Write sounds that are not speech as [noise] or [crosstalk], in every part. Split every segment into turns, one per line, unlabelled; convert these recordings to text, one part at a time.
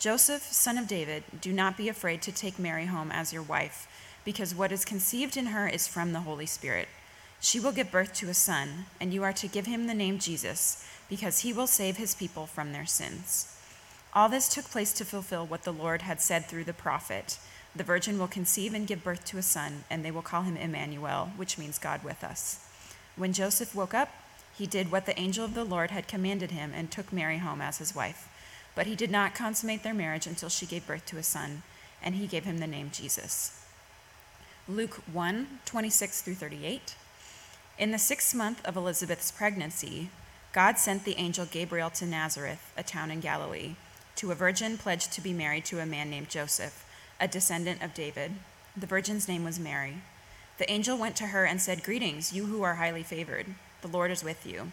Joseph, son of David, do not be afraid to take Mary home as your wife, because what is conceived in her is from the Holy Spirit. She will give birth to a son, and you are to give him the name Jesus, because he will save his people from their sins. All this took place to fulfill what the Lord had said through the prophet The virgin will conceive and give birth to a son, and they will call him Emmanuel, which means God with us. When Joseph woke up, he did what the angel of the Lord had commanded him and took Mary home as his wife. But he did not consummate their marriage until she gave birth to a son, and he gave him the name Jesus. Luke 1 26 through 38. In the sixth month of Elizabeth's pregnancy, God sent the angel Gabriel to Nazareth, a town in Galilee, to a virgin pledged to be married to a man named Joseph, a descendant of David. The virgin's name was Mary. The angel went to her and said, Greetings, you who are highly favored. The Lord is with you.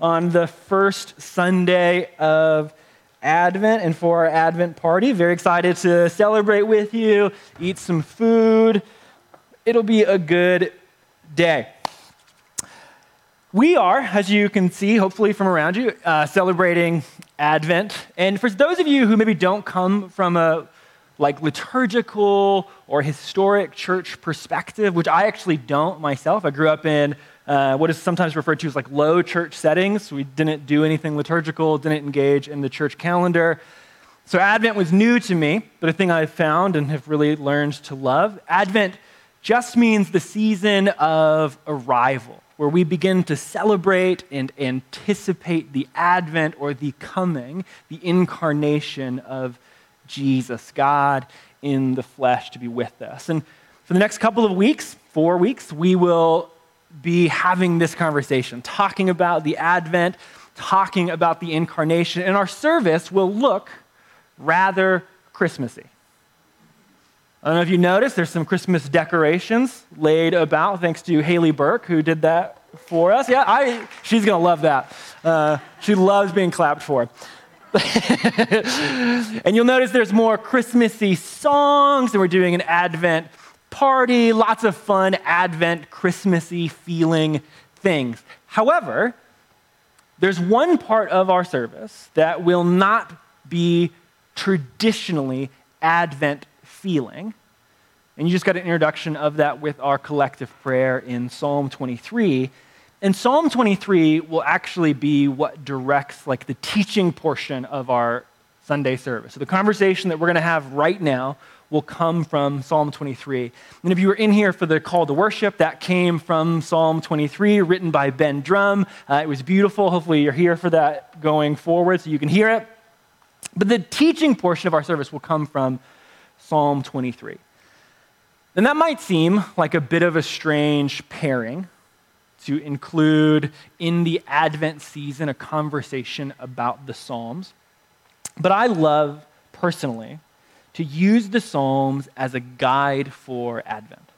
on the first Sunday of Advent and for our Advent party. Very excited to celebrate with you, eat some food. It'll be a good day. We are, as you can see, hopefully from around you, uh, celebrating Advent. And for those of you who maybe don't come from a like liturgical or historic church perspective, which I actually don't myself. I grew up in uh, what is sometimes referred to as like low church settings. We didn't do anything liturgical, didn't engage in the church calendar. So Advent was new to me, but a thing I've found and have really learned to love. Advent just means the season of arrival, where we begin to celebrate and anticipate the advent or the coming, the incarnation of Jesus, God in the flesh, to be with us. And for the next couple of weeks, four weeks, we will be having this conversation, talking about the Advent, talking about the incarnation, and our service will look rather Christmassy. I don't know if you noticed, there's some Christmas decorations laid about, thanks to Haley Burke, who did that for us. Yeah, I, she's going to love that. Uh, she loves being clapped for. [laughs] and you'll notice there's more Christmassy songs, and we're doing an Advent party, lots of fun Advent, Christmassy feeling things. However, there's one part of our service that will not be traditionally Advent feeling. And you just got an introduction of that with our collective prayer in Psalm 23. And Psalm 23 will actually be what directs like the teaching portion of our Sunday service. So the conversation that we're going to have right now will come from Psalm 23. And if you were in here for the call to worship, that came from Psalm 23, written by Ben Drum. Uh, it was beautiful. Hopefully, you're here for that going forward so you can hear it. But the teaching portion of our service will come from Psalm 23. And that might seem like a bit of a strange pairing to include in the Advent season a conversation about the Psalms. But I love personally to use the Psalms as a guide for Advent.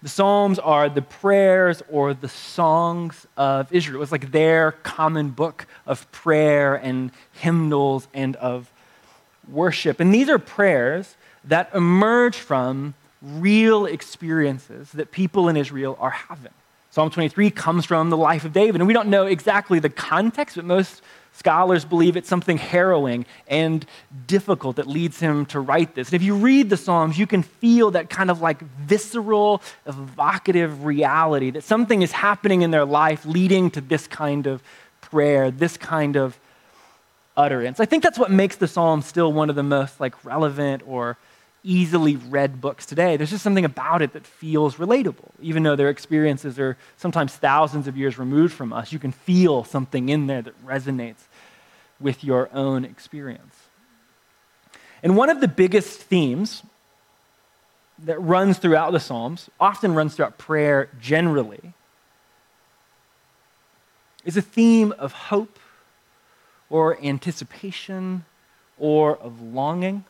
The Psalms are the prayers or the songs of Israel. It's like their common book of prayer and hymnals and of worship. And these are prayers that emerge from real experiences that people in Israel are having. Psalm 23 comes from the life of David. And we don't know exactly the context, but most scholars believe it's something harrowing and difficult that leads him to write this. And if you read the Psalms, you can feel that kind of like visceral, evocative reality that something is happening in their life leading to this kind of prayer, this kind of utterance. I think that's what makes the Psalms still one of the most like relevant or easily read books today. There's just something about it that feels relatable. Even though their experiences are sometimes thousands of years removed from us, you can feel something in there that resonates with your own experience. And one of the biggest themes that runs throughout the Psalms, often runs throughout prayer generally, is a theme of hope or anticipation or of longing.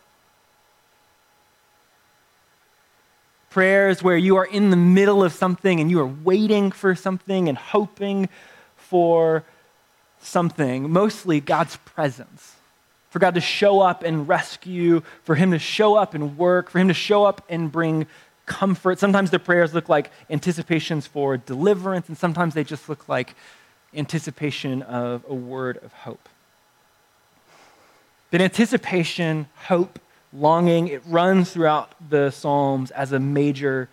Prayers where you are in the middle of something and you are waiting for something and hoping for something, mostly God's presence. For God to show up and rescue, for Him to show up and work, for Him to show up and bring comfort. Sometimes the prayers look like anticipations for deliverance, and sometimes they just look like anticipation of a word of hope. But anticipation, hope, longing. It runs throughout the Psalms as a major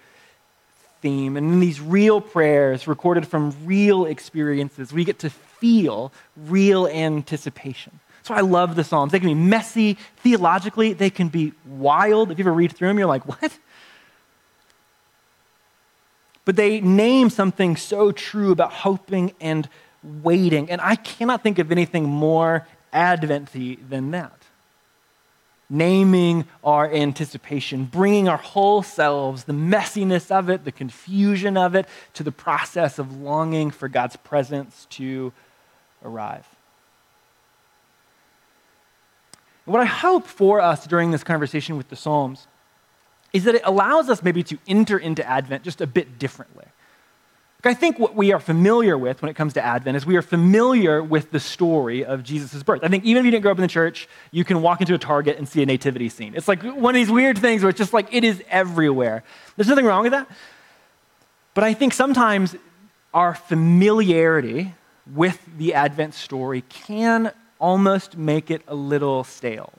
theme. And in these real prayers, recorded from real experiences, we get to feel real anticipation. That's why I love the Psalms. They can be messy theologically, they can be wild. If you ever read through them, you're like, what? But they name something so true about hoping and waiting. And I cannot think of anything more adventy than that naming our anticipation, bringing our whole selves, the messiness of it, the confusion of it, to the process of longing for God's presence to arrive. What I hope for us during this conversation with the Psalms is that it allows us maybe to enter into Advent just a bit differently. I think what we are familiar with when it comes to Advent is we are familiar with the story of Jesus' birth. I think even if you didn't grow up in the church, you can walk into a Target and see a nativity scene. It's like one of these weird things where it's just like it is everywhere. There's nothing wrong with that. But I think sometimes our familiarity with the Advent story can almost make it a little stale,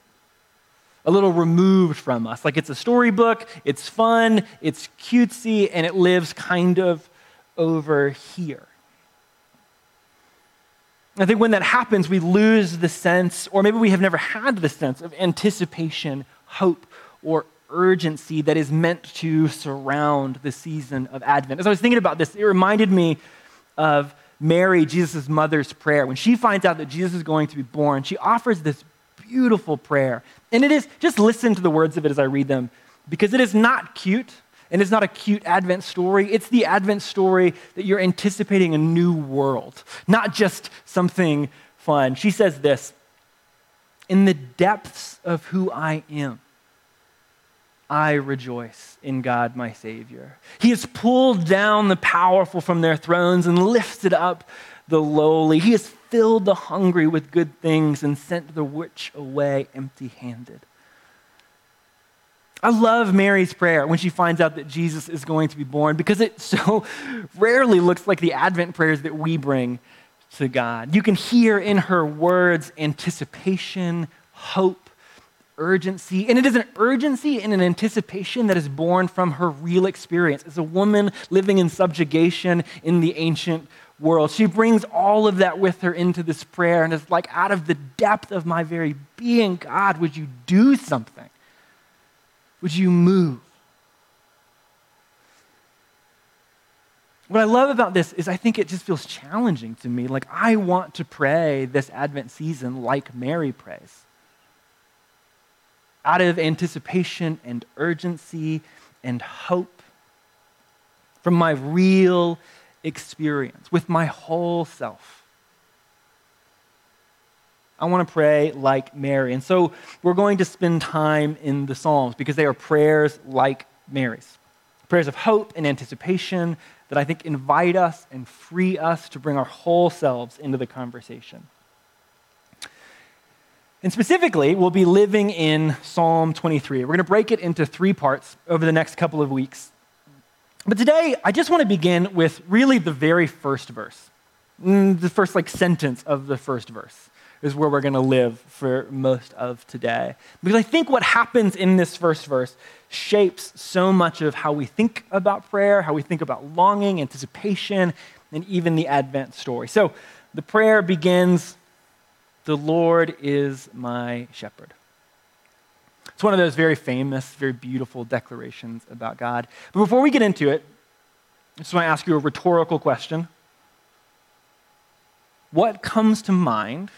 a little removed from us. Like it's a storybook, it's fun, it's cutesy, and it lives kind of over here. I think when that happens, we lose the sense, or maybe we have never had the sense of anticipation, hope, or urgency that is meant to surround the season of Advent. As I was thinking about this, it reminded me of Mary, Jesus' mother's prayer. When she finds out that Jesus is going to be born, she offers this beautiful prayer. And it is, just listen to the words of it as I read them, because it is not cute and it's not a cute Advent story. It's the Advent story that you're anticipating a new world, not just something fun. She says this In the depths of who I am, I rejoice in God my Savior. He has pulled down the powerful from their thrones and lifted up the lowly. He has filled the hungry with good things and sent the rich away empty handed. I love Mary's prayer when she finds out that Jesus is going to be born because it so [laughs] rarely looks like the Advent prayers that we bring to God. You can hear in her words anticipation, hope, urgency. And it is an urgency and an anticipation that is born from her real experience as a woman living in subjugation in the ancient world. She brings all of that with her into this prayer and is like, out of the depth of my very being, God, would you do something? Would you move? What I love about this is I think it just feels challenging to me. Like, I want to pray this Advent season like Mary prays out of anticipation and urgency and hope from my real experience with my whole self. I want to pray like Mary. And so we're going to spend time in the Psalms because they are prayers like Mary's prayers of hope and anticipation that I think invite us and free us to bring our whole selves into the conversation. And specifically, we'll be living in Psalm 23. We're going to break it into three parts over the next couple of weeks. But today, I just want to begin with really the very first verse. Mm, the first like sentence of the first verse is where we're going to live for most of today. Because I think what happens in this first verse shapes so much of how we think about prayer, how we think about longing, anticipation, and even the Advent story. So the prayer begins The Lord is my shepherd. It's one of those very famous, very beautiful declarations about God. But before we get into it, I just want to ask you a rhetorical question. What comes to mind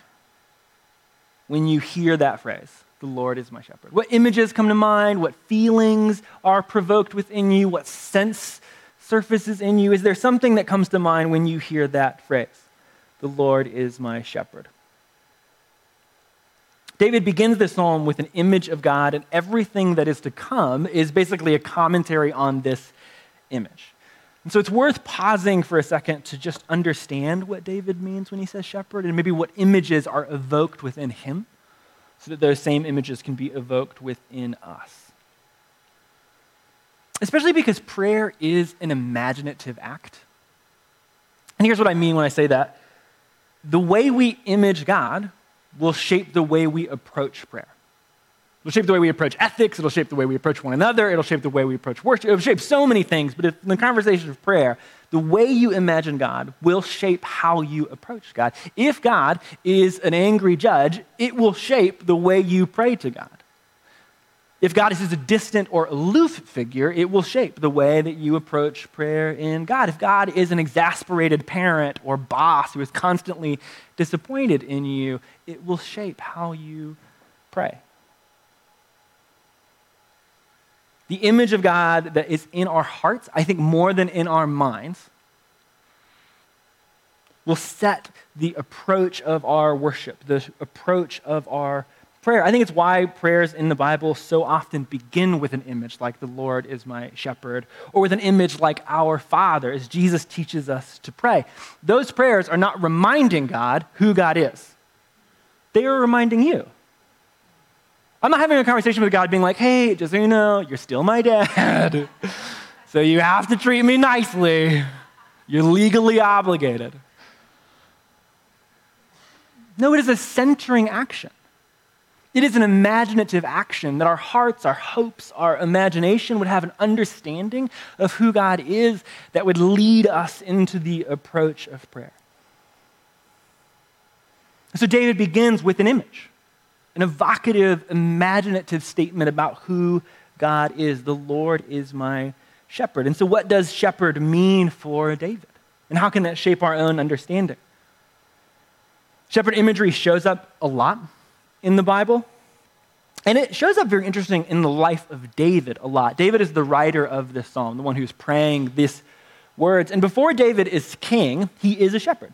when you hear that phrase, the Lord is my shepherd? What images come to mind? What feelings are provoked within you? What sense surfaces in you? Is there something that comes to mind when you hear that phrase, the Lord is my shepherd? David begins this psalm with an image of God, and everything that is to come is basically a commentary on this image. And so it's worth pausing for a second to just understand what David means when he says shepherd, and maybe what images are evoked within him, so that those same images can be evoked within us. Especially because prayer is an imaginative act. And here's what I mean when I say that the way we image God will shape the way we approach prayer. It'll shape the way we approach ethics. It'll shape the way we approach one another. It'll shape the way we approach worship. It'll shape so many things. But in the conversation of prayer, the way you imagine God will shape how you approach God. If God is an angry judge, it will shape the way you pray to God. If God is a distant or aloof figure, it will shape the way that you approach prayer in God. If God is an exasperated parent or boss who is constantly disappointed in you, it will shape how you pray. The image of God that is in our hearts, I think more than in our minds, will set the approach of our worship, the approach of our prayer. I think it's why prayers in the Bible so often begin with an image like the Lord is my shepherd, or with an image like our Father, as Jesus teaches us to pray. Those prayers are not reminding God who God is, they are reminding you. I'm not having a conversation with God being like, hey, just so you know, you're still my dad. [laughs] so you have to treat me nicely. You're legally obligated. No, it is a centering action. It is an imaginative action that our hearts, our hopes, our imagination would have an understanding of who God is that would lead us into the approach of prayer. So David begins with an image, an evocative, imaginative statement about who God is. The Lord is my shepherd. And so, what does shepherd mean for David? And how can that shape our own understanding? Shepherd imagery shows up a lot in the Bible. And it shows up very interesting in the life of David a lot. David is the writer of this psalm, the one who's praying these words. And before David is king, he is a shepherd.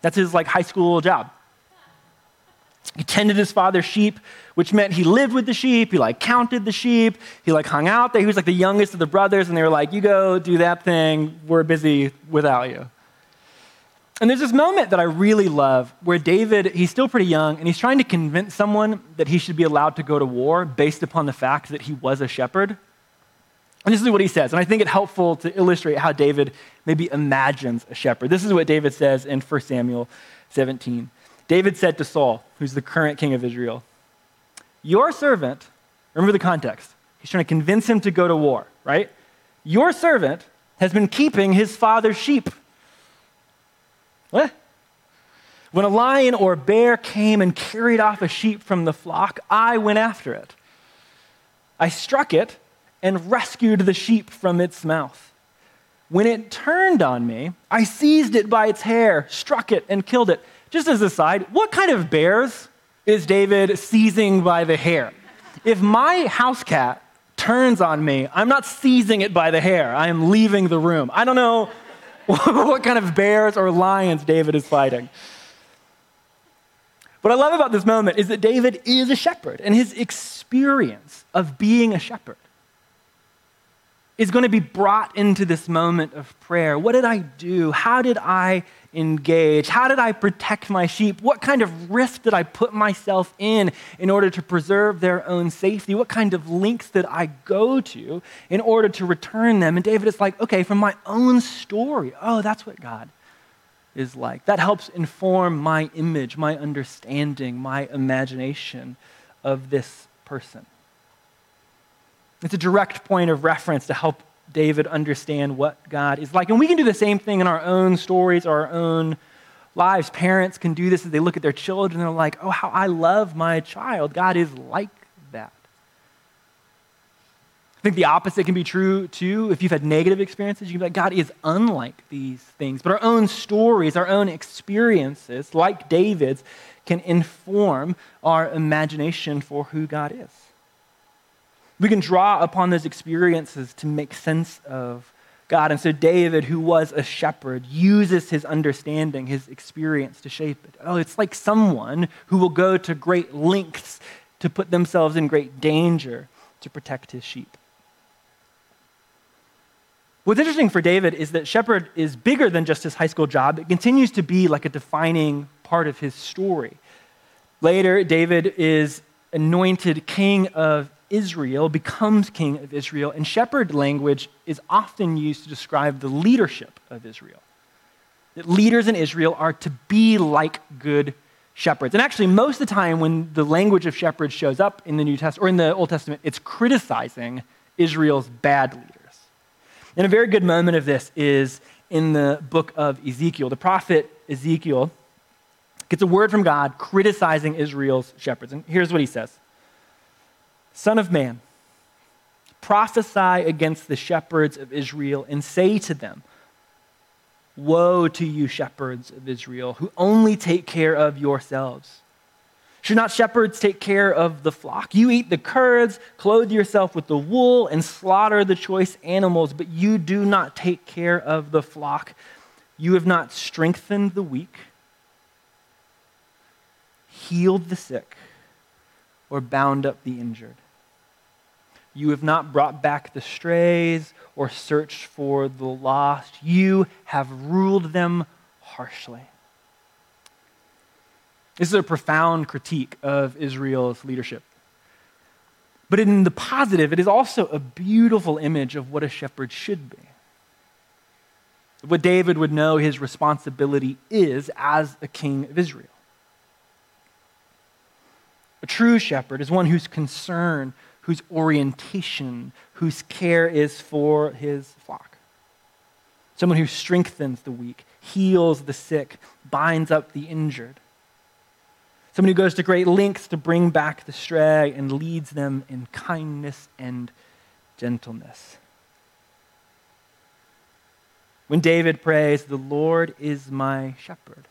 That's his like high school job. He tended his father's sheep, which meant he lived with the sheep. He like counted the sheep. He like hung out there. He was like the youngest of the brothers, and they were like, "You go do that thing. We're busy without you." And there's this moment that I really love where David, he's still pretty young, and he's trying to convince someone that he should be allowed to go to war based upon the fact that he was a shepherd. And this is what he says, and I think it's helpful to illustrate how David maybe imagines a shepherd. This is what David says in 1 Samuel 17. David said to Saul, who's the current king of Israel, Your servant, remember the context, he's trying to convince him to go to war, right? Your servant has been keeping his father's sheep. What? When a lion or bear came and carried off a sheep from the flock, I went after it. I struck it and rescued the sheep from its mouth. When it turned on me, I seized it by its hair, struck it, and killed it. Just as a side, what kind of bears is David seizing by the hair? If my house cat turns on me, I'm not seizing it by the hair. I am leaving the room. I don't know [laughs] what kind of bears or lions David is fighting. What I love about this moment is that David is a shepherd, and his experience of being a shepherd is going to be brought into this moment of prayer. What did I do? How did I engage? How did I protect my sheep? What kind of risk did I put myself in in order to preserve their own safety? What kind of links did I go to in order to return them? And David is like, okay, from my own story, oh, that's what God is like. That helps inform my image, my understanding, my imagination of this person. It's a direct point of reference to help David understand what God is like. And we can do the same thing in our own stories, our own lives. Parents can do this as they look at their children. And they're like, oh, how I love my child. God is like that. I think the opposite can be true too. If you've had negative experiences, you can be like, God is unlike these things. But our own stories, our own experiences, like David's, can inform our imagination for who God is. We can draw upon those experiences to make sense of God. And so David, who was a shepherd, uses his understanding, his experience to shape it. Oh, it's like someone who will go to great lengths to put themselves in great danger to protect his sheep. What's interesting for David is that shepherd is bigger than just his high school job. It continues to be like a defining part of his story. Later, David is anointed king of Israel becomes king of Israel, and shepherd language is often used to describe the leadership of Israel. That leaders in Israel are to be like good shepherds. And actually, most of the time when the language of shepherds shows up in the New Testament or in the Old Testament, it's criticizing Israel's bad leaders. And a very good moment of this is in the book of Ezekiel. The prophet Ezekiel gets a word from God criticizing Israel's shepherds. And here's what he says Son of man, prophesy against the shepherds of Israel and say to them, Woe to you, shepherds of Israel, who only take care of yourselves. Should not shepherds take care of the flock? You eat the curds, clothe yourself with the wool, and slaughter the choice animals, but you do not take care of the flock. You have not strengthened the weak, healed the sick, or bound up the injured. You have not brought back the strays or searched for the lost. You have ruled them harshly. This is a profound critique of Israel's leadership. But in the positive, it is also a beautiful image of what a shepherd should be. What David would know his responsibility is as a king of Israel. A true shepherd is one whose concern whose orientation, whose care is for his flock. Someone who strengthens the weak, heals the sick, binds up the injured. Someone who goes to great lengths to bring back the stray and leads them in kindness and gentleness. When David prays, The Lord is my shepherd.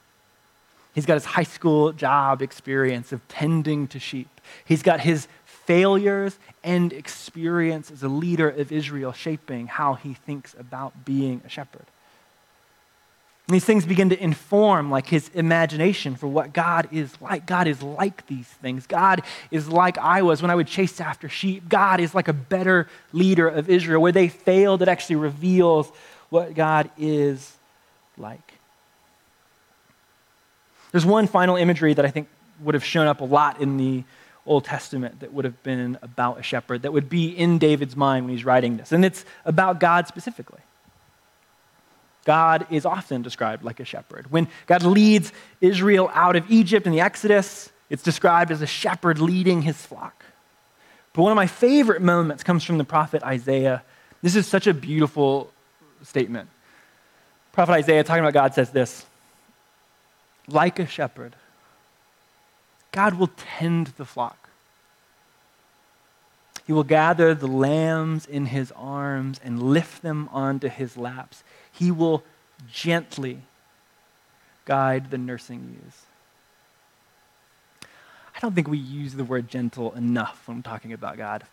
He's got his high school job experience of tending to sheep. He's got his failures and experience as a leader of Israel shaping how he thinks about being a shepherd. And these things begin to inform like his imagination for what God is like. God is like these things. God is like I was when I would chase after sheep. God is like a better leader of Israel. Where they failed, it actually reveals what God is like. There's one final imagery that I think would have shown up a lot in the Old Testament that would have been about a shepherd, that would be in David's mind when he's writing this. And it's about God specifically. God is often described like a shepherd. When God leads Israel out of Egypt in the Exodus, it's described as a shepherd leading his flock. But one of my favorite moments comes from the prophet Isaiah. This is such a beautiful statement. Prophet Isaiah, talking about God, says this Like a shepherd, God will tend the flock. He will gather the lambs in his arms and lift them onto his laps. He will gently guide the nursing ewes. I don't think we use the word gentle enough when talking about God.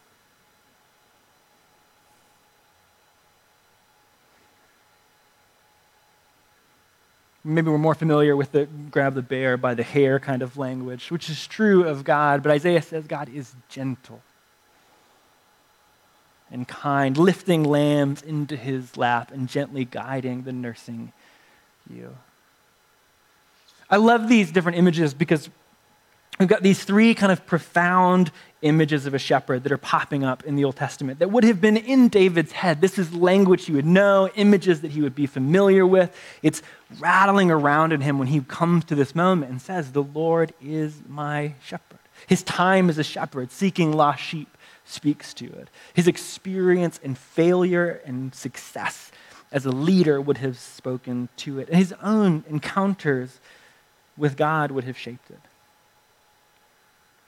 Maybe we're more familiar with the grab the bear by the hair kind of language, which is true of God, but Isaiah says God is gentle and kind, lifting lambs into his lap and gently guiding the nursing ewe. I love these different images because we've got these three kind of profound images of a shepherd that are popping up in the Old Testament that would have been in David's head. This is language he would know, images that he would be familiar with. It's rattling around in him when he comes to this moment and says, The Lord is my shepherd. His time as a shepherd, seeking lost sheep, speaks to it. His experience in failure and success as a leader would have spoken to it. And his own encounters with God would have shaped it.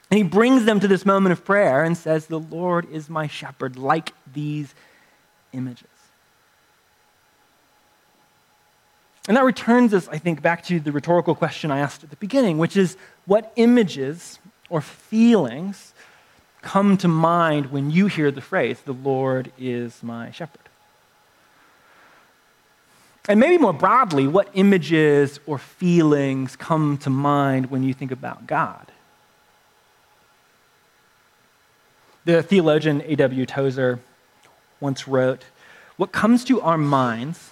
And he brings them to this moment of prayer and says, The Lord is my shepherd, like these images. And that returns us, I think, back to the rhetorical question I asked at the beginning, which is what images or feelings come to mind when you hear the phrase, The Lord is my shepherd? And maybe more broadly, what images or feelings come to mind when you think about God? The theologian A.W. Tozer once wrote What comes to our minds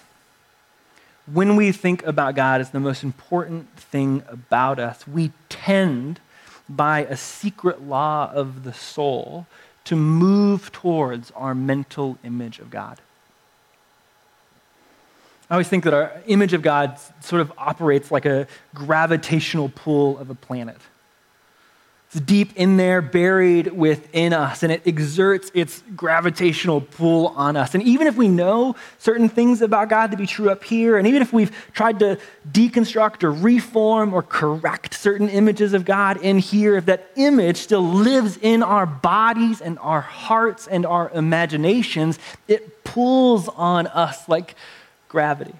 when we think about God as the most important thing about us, we tend, by a secret law of the soul, to move towards our mental image of God. I always think that our image of God sort of operates like a gravitational pull of a planet. It's deep in there, buried within us, and it exerts its gravitational pull on us. And even if we know certain things about God to be true up here, and even if we've tried to deconstruct or reform or correct certain images of God in here, if that image still lives in our bodies and our hearts and our imaginations, it pulls on us like gravity.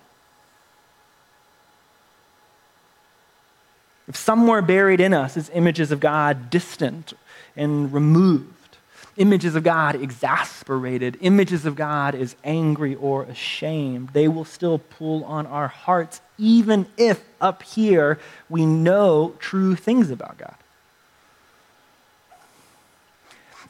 If somewhere buried in us is images of God distant and removed, images of God exasperated, images of God is angry or ashamed, they will still pull on our hearts, even if up here we know true things about God.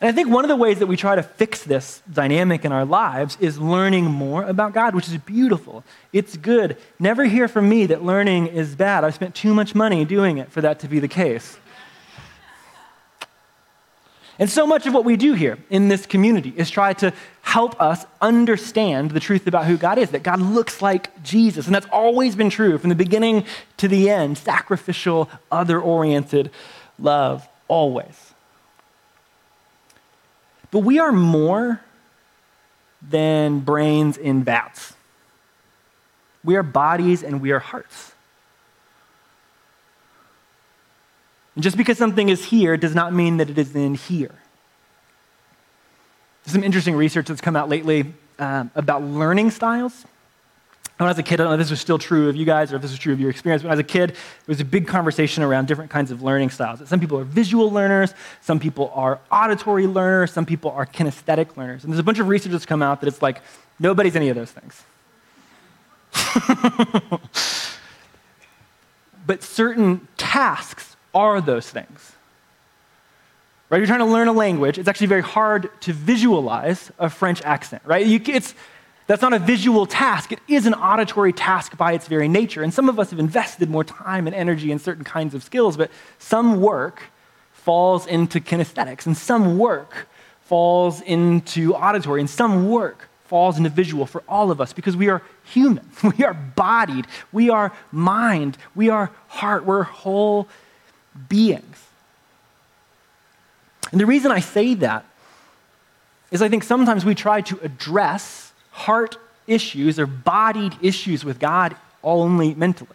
And I think one of the ways that we try to fix this dynamic in our lives is learning more about God, which is beautiful. It's good. Never hear from me that learning is bad. I've spent too much money doing it for that to be the case. And so much of what we do here in this community is try to help us understand the truth about who God is, that God looks like Jesus. And that's always been true from the beginning to the end sacrificial, other oriented love, always. But we are more than brains in vats. We are bodies and we are hearts. And just because something is here does not mean that it is in here. There's some interesting research that's come out lately um, about learning styles. When I was a kid, I don't know if this was still true of you guys or if this was true of your experience. When I was a kid, there was a big conversation around different kinds of learning styles. Some people are visual learners, some people are auditory learners, some people are kinesthetic learners. And there's a bunch of research that's come out that it's like nobody's any of those things. [laughs] but certain tasks are those things. Right? You're trying to learn a language, it's actually very hard to visualize a French accent, right? You, it's, that's not a visual task, it is an auditory task by its very nature. And some of us have invested more time and energy in certain kinds of skills, but some work falls into kinesthetics, and some work falls into auditory, and some work falls into visual for all of us because we are human. [laughs] We are bodied. We are mind. We are heart. We're whole beings. And the reason I say that is I think sometimes we try to address heart issues or bodied issues with God only mentally.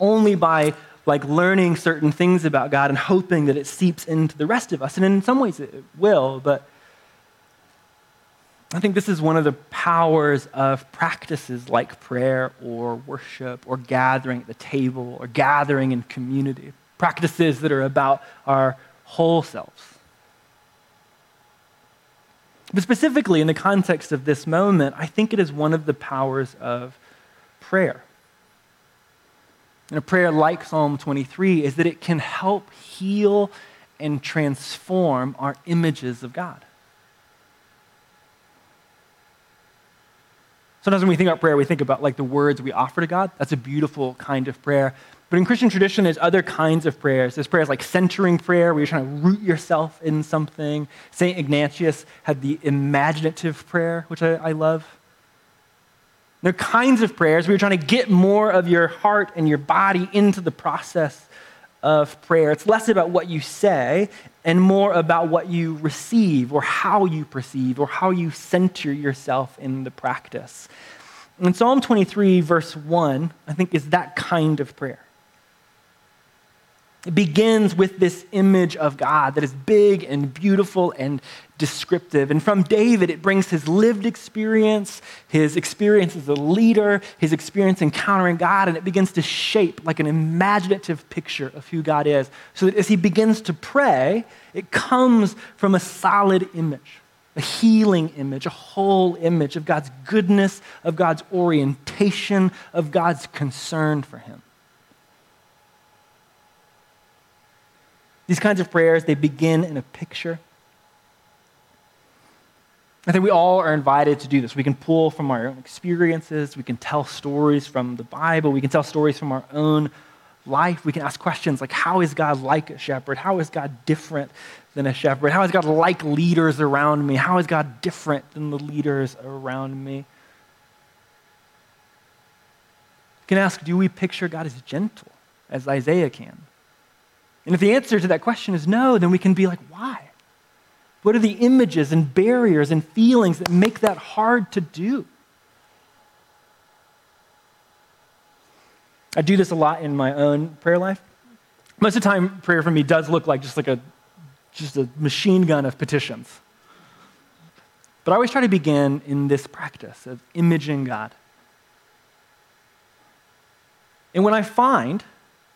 Only by like learning certain things about God and hoping that it seeps into the rest of us. And in some ways it will, but I think this is one of the powers of practices like prayer or worship or gathering at the table or gathering in community. Practices that are about our whole selves. But specifically, in the context of this moment, I think it is one of the powers of prayer. And a prayer like Psalm 23 is that it can help heal and transform our images of God. Sometimes when we think about prayer, we think about like the words we offer to God. That's a beautiful kind of prayer. But in Christian tradition, there's other kinds of prayers. There's prayers like centering prayer, where you're trying to root yourself in something. St. Ignatius had the imaginative prayer, which I, I love. There are kinds of prayers where you're trying to get more of your heart and your body into the process of prayer. It's less about what you say and more about what you receive or how you perceive or how you center yourself in the practice. And Psalm 23, verse 1, I think, is that kind of prayer. It begins with this image of God that is big and beautiful and descriptive. And from David, it brings his lived experience, his experience as a leader, his experience encountering God, and it begins to shape like an imaginative picture of who God is. So that as he begins to pray, it comes from a solid image, a healing image, a whole image of God's goodness, of God's orientation, of God's concern for him. These kinds of prayers, they begin in a picture. I think we all are invited to do this. We can pull from our own experiences, we can tell stories from the Bible, we can tell stories from our own life. We can ask questions like how is God like a shepherd? How is God different than a shepherd? How is God like leaders around me? How is God different than the leaders around me? You can ask, do we picture God as gentle, as Isaiah can? And if the answer to that question is no, then we can be like, why? What are the images and barriers and feelings that make that hard to do? I do this a lot in my own prayer life. Most of the time, prayer for me does look like just like a just a machine gun of petitions. But I always try to begin in this practice of imaging God. And when I find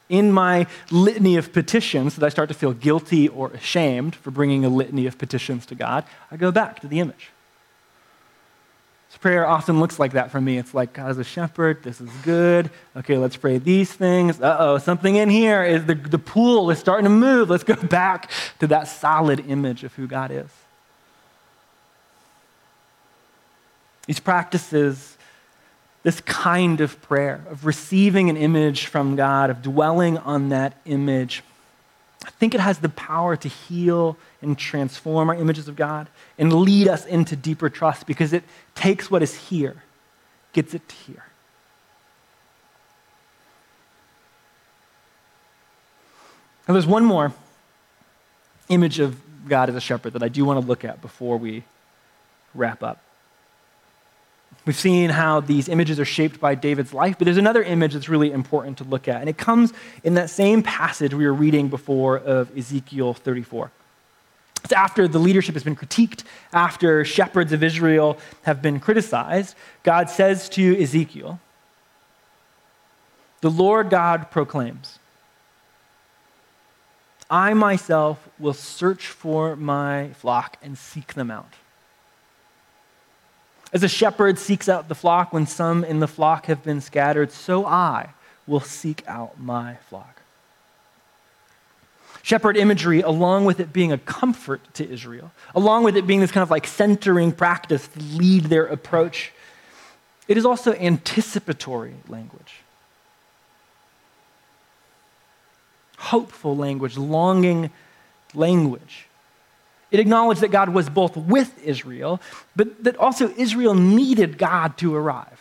in my litany of petitions that I start to feel guilty or ashamed for bringing a litany of petitions to God, I go back to the image. Prayer often looks like that for me. It's like, God is a shepherd. This is good. Okay, let's pray these things. Uh oh, something in here is the, the pool is starting to move. Let's go [laughs] back to that solid image of who God is. These practices this kind of prayer, of receiving an image from God, of dwelling on that image, I think it has the power to heal and transform our images of God and lead us into deeper trust because it takes what is here, gets it here. And there's one more image of God as a shepherd that I do want to look at before we wrap up. We've seen how these images are shaped by David's life, but there's another image that's really important to look at, and it comes in that same passage we were reading before of Ezekiel 34. It's after the leadership has been critiqued, after shepherds of Israel have been criticized, God says to Ezekiel, The Lord God proclaims, I myself will search for my flock and seek them out. As a shepherd seeks out the flock when some in the flock have been scattered, so I will seek out my flock. Shepherd imagery, along with it being a comfort to Israel, along with it being this kind of like centering practice to lead their approach, it is also anticipatory language. Hopeful language, longing language. It acknowledged that God was both with Israel, but that also Israel needed God to arrive.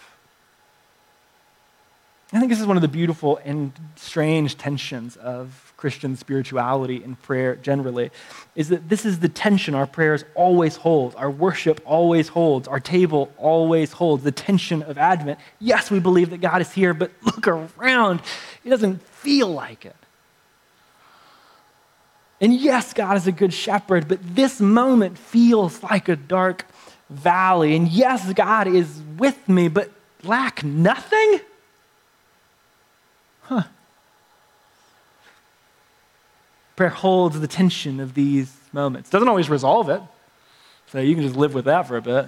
I think this is one of the beautiful and strange tensions of Christian spirituality and prayer generally, is that this is the tension our prayers always hold, our worship always holds, our table always holds, the tension of Advent. Yes, we believe that God is here, but look around, it doesn't feel like it. And yes, God is a good shepherd, but this moment feels like a dark valley. And yes, God is with me, but lack nothing? Huh. Prayer holds the tension of these moments. Doesn't always resolve it, so you can just live with that for a bit.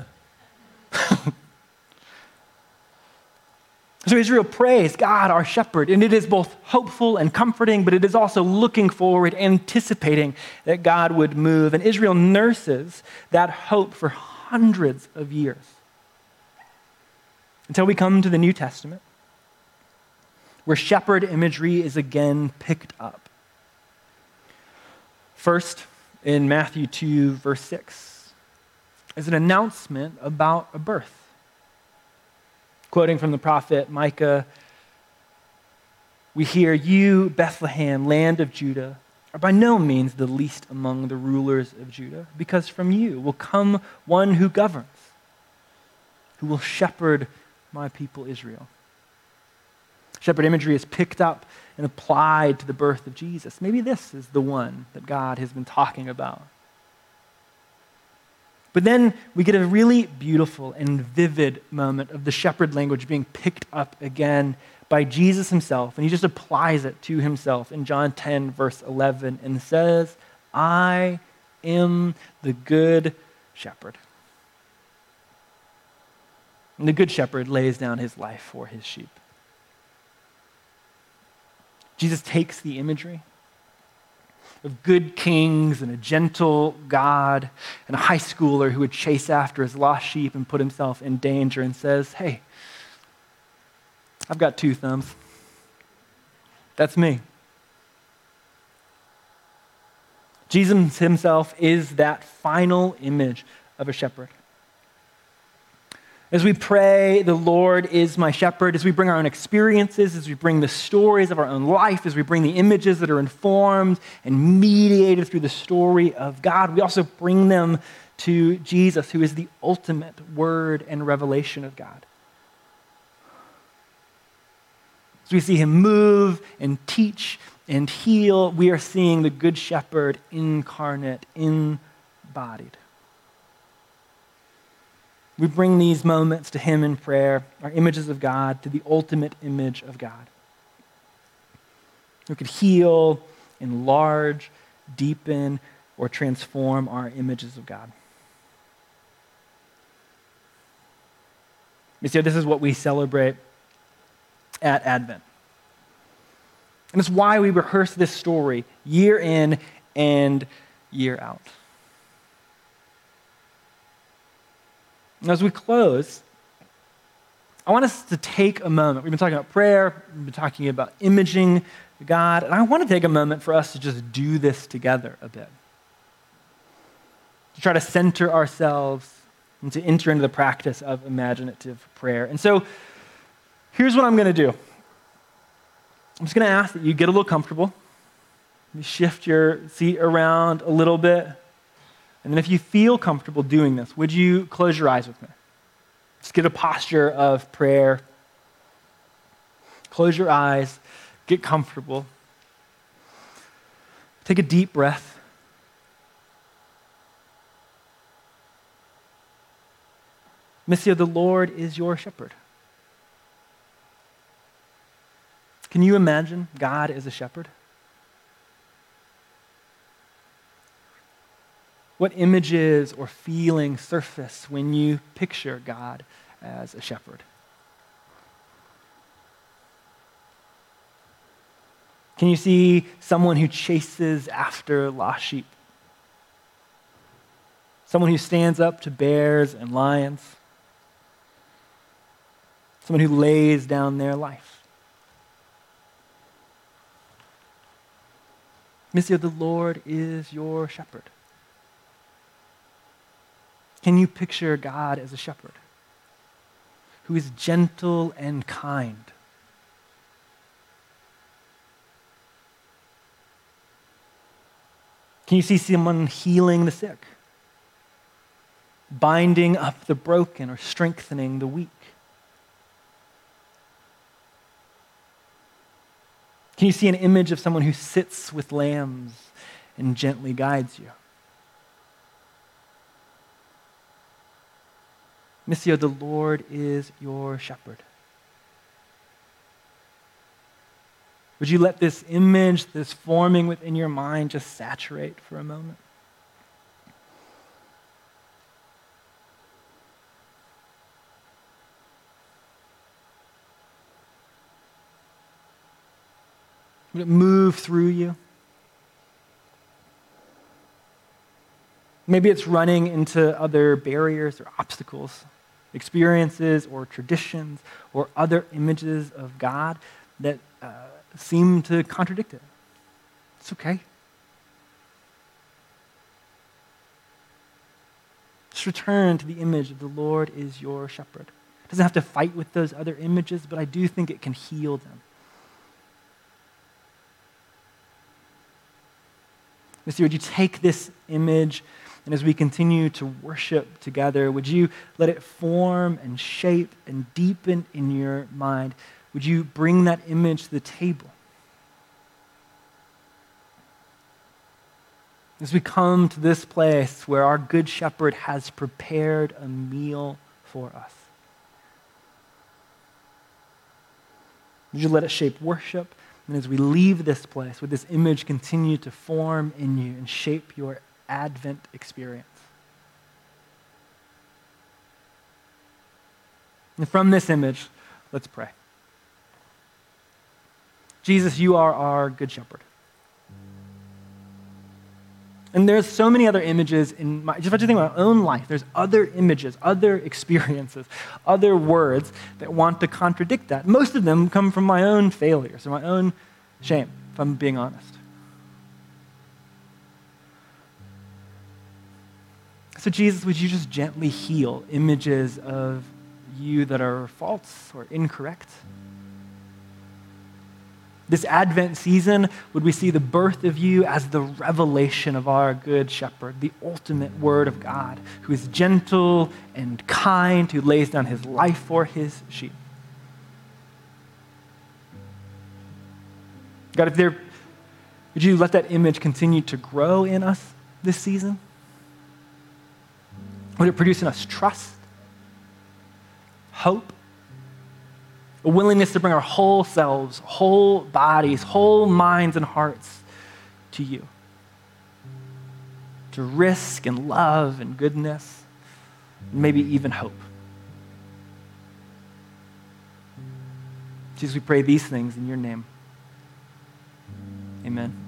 So Israel prays God, our shepherd, and it is both hopeful and comforting, but it is also looking forward, anticipating that God would move. And Israel nurses that hope for hundreds of years. until we come to the New Testament, where shepherd imagery is again picked up. First, in Matthew 2, verse 6, is an announcement about a birth. Quoting from the prophet Micah, we hear, You, Bethlehem, land of Judah, are by no means the least among the rulers of Judah, because from you will come one who governs, who will shepherd my people Israel. Shepherd imagery is picked up and applied to the birth of Jesus. Maybe this is the one that God has been talking about. But then we get a really beautiful and vivid moment of the shepherd language being picked up again by Jesus himself, and he just applies it to himself in John 10, verse 11, and says, I am the good shepherd. And the good shepherd lays down his life for his sheep. Jesus takes the imagery of good kings and a gentle God and a high schooler who would chase after his lost sheep and put himself in danger and says, Hey, I've got two thumbs. That's me. Jesus himself is that final image of a shepherd. As we pray, the Lord is my shepherd, as we bring our own experiences, as we bring the stories of our own life, as we bring the images that are informed and mediated through the story of God, we also bring them to Jesus, who is the ultimate word and revelation of God. As we see him move and teach and heal, we are seeing the Good Shepherd incarnate, embodied. We bring these moments to Him in prayer, our images of God, to the ultimate image of God. Who could heal, enlarge, deepen, or transform our images of God. You see, this is what we celebrate at Advent. And it's why we rehearse this story year in and year out. As we close, I want us to take a moment. We've been talking about prayer, we've been talking about imaging God, and I want to take a moment for us to just do this together a bit. To try to center ourselves and to enter into the practice of imaginative prayer. And so here's what I'm going to do I'm just going to ask that you get a little comfortable. You shift your seat around a little bit. And then, if you feel comfortable doing this, would you close your eyes with me? Just get a posture of prayer. Close your eyes, get comfortable. Take a deep breath. Missio, the Lord is your shepherd. Can you imagine God as a shepherd? What images or feelings surface when you picture God as a shepherd? Can you see someone who chases after lost sheep? Someone who stands up to bears and lions? Someone who lays down their life? Missio, the Lord is your shepherd. Can you picture God as a shepherd who is gentle and kind? Can you see someone healing the sick, binding up the broken, or strengthening the weak? Can you see an image of someone who sits with lambs and gently guides you? Missio, the Lord is your shepherd. Would you let this image, this forming within your mind, just saturate for a moment? Would it move through you? Maybe it's running into other barriers or obstacles experiences or traditions or other images of God that uh, seem to contradict it. It's okay. Just return to the image of the Lord is your shepherd. It doesn't have to fight with those other images, but I do think it can heal them. Missio, would you take this image and as we continue to worship together, would you let it form and shape and deepen in your mind? Would you bring that image to the table? As we come to this place where our Good Shepherd has prepared a meal for us, would you let it shape worship? And as we leave this place, would this image continue to form in you and shape your Advent experience? And from this image, let's pray. Jesus, you are our Good Shepherd. And there's so many other images in my, just if think about my own life, there's other images, other [laughs] experiences, other words that want to contradict that. Most of them come from my own failures or my own shame, if I'm being honest. So, Jesus, would you just gently heal images of you that are false or incorrect? This Advent season, would we see the birth of you as the revelation of our good shepherd, the ultimate word of God, who is gentle and kind, who lays down his life for his sheep? God, if there, would you let that image continue to grow in us this season? Would it produce in us trust, hope, a willingness to bring our whole selves, whole bodies, whole minds and hearts to you. To risk and love and goodness, and maybe even hope. Jesus, we pray these things in your name. Amen.